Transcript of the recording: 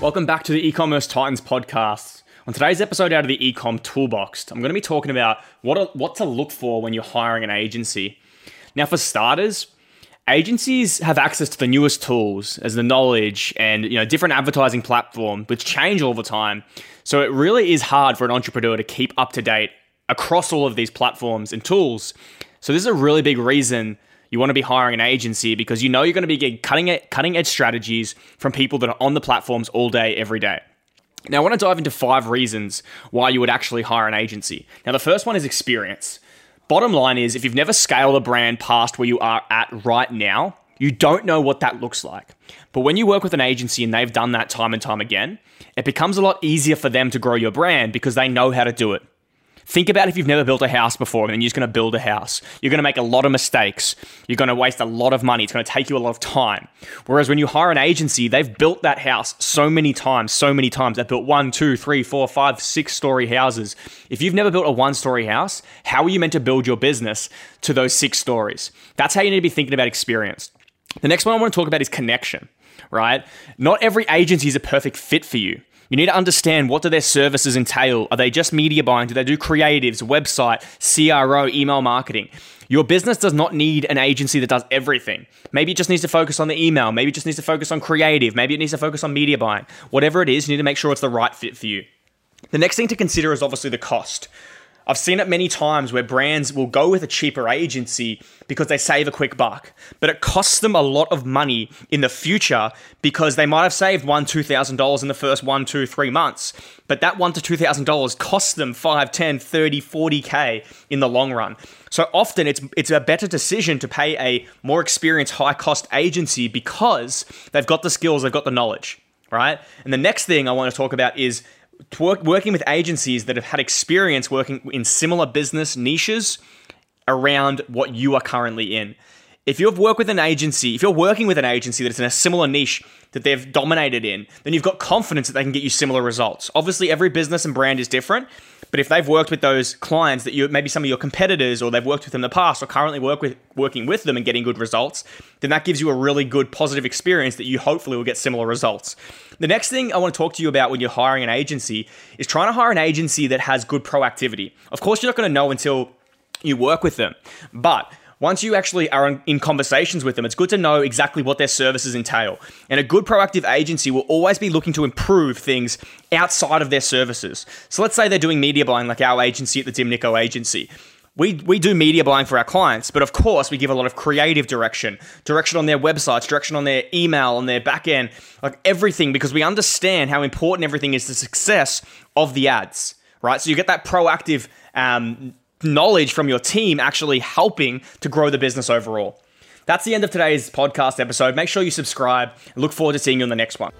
Welcome back to the e-commerce Titans podcast. On today's episode out of the Ecom Toolbox, I'm going to be talking about what what to look for when you're hiring an agency. Now, for starters, agencies have access to the newest tools as the knowledge and you know different advertising platforms which change all the time. So it really is hard for an entrepreneur to keep up to date across all of these platforms and tools. So this is a really big reason you want to be hiring an agency because you know you're going to be getting cutting cutting edge strategies from people that are on the platforms all day, every day. Now, I want to dive into five reasons why you would actually hire an agency. Now, the first one is experience. Bottom line is, if you've never scaled a brand past where you are at right now, you don't know what that looks like. But when you work with an agency and they've done that time and time again, it becomes a lot easier for them to grow your brand because they know how to do it. Think about if you've never built a house before and you're just going to build a house. You're going to make a lot of mistakes. You're going to waste a lot of money. It's going to take you a lot of time. Whereas when you hire an agency, they've built that house so many times, so many times. They've built one, two, three, four, five, six story houses. If you've never built a one story house, how are you meant to build your business to those six stories? That's how you need to be thinking about experience. The next one I want to talk about is connection, right? Not every agency is a perfect fit for you. You need to understand what do their services entail. Are they just media buying? Do they do creatives, website, CRO, email marketing? Your business does not need an agency that does everything. Maybe it just needs to focus on the email. Maybe it just needs to focus on creative. Maybe it needs to focus on media buying. Whatever it is, you need to make sure it's the right fit for you. The next thing to consider is obviously the cost. I've seen it many times where brands will go with a cheaper agency because they save a quick buck, but it costs them a lot of money in the future because they might have saved one, two thousand dollars in the first one, two, three months. But that one to two thousand dollars costs them five, 10, 30, 40k in the long run. So often it's it's a better decision to pay a more experienced, high cost agency because they've got the skills, they've got the knowledge, right? And the next thing I want to talk about is work, working with agencies that have had experience working in similar business niches around what you are currently in. If you've worked with an agency, if you're working with an agency that's in a similar niche that they've dominated in, then you've got confidence that they can get you similar results. Obviously, every business and brand is different, but if they've worked with those clients that you maybe some of your competitors or they've worked with them in the past or currently work with working with them and getting good results, then that gives you a really good positive experience that you hopefully will get similar results. The next thing I want to talk to you about when you're hiring an agency is trying to hire an agency that has good proactivity. Of course, you're not going to know until you work with them, but once you actually are in conversations with them, it's good to know exactly what their services entail. And a good proactive agency will always be looking to improve things outside of their services. So let's say they're doing media buying like our agency at the Tim Nico agency. We, we do media buying for our clients, but of course we give a lot of creative direction, direction on their websites, direction on their email, on their back end, like everything, because we understand how important everything is to success of the ads, right? So you get that proactive um, knowledge from your team actually helping to grow the business overall. That's the end of today's podcast episode. Make sure you subscribe. look forward to seeing you on the next one.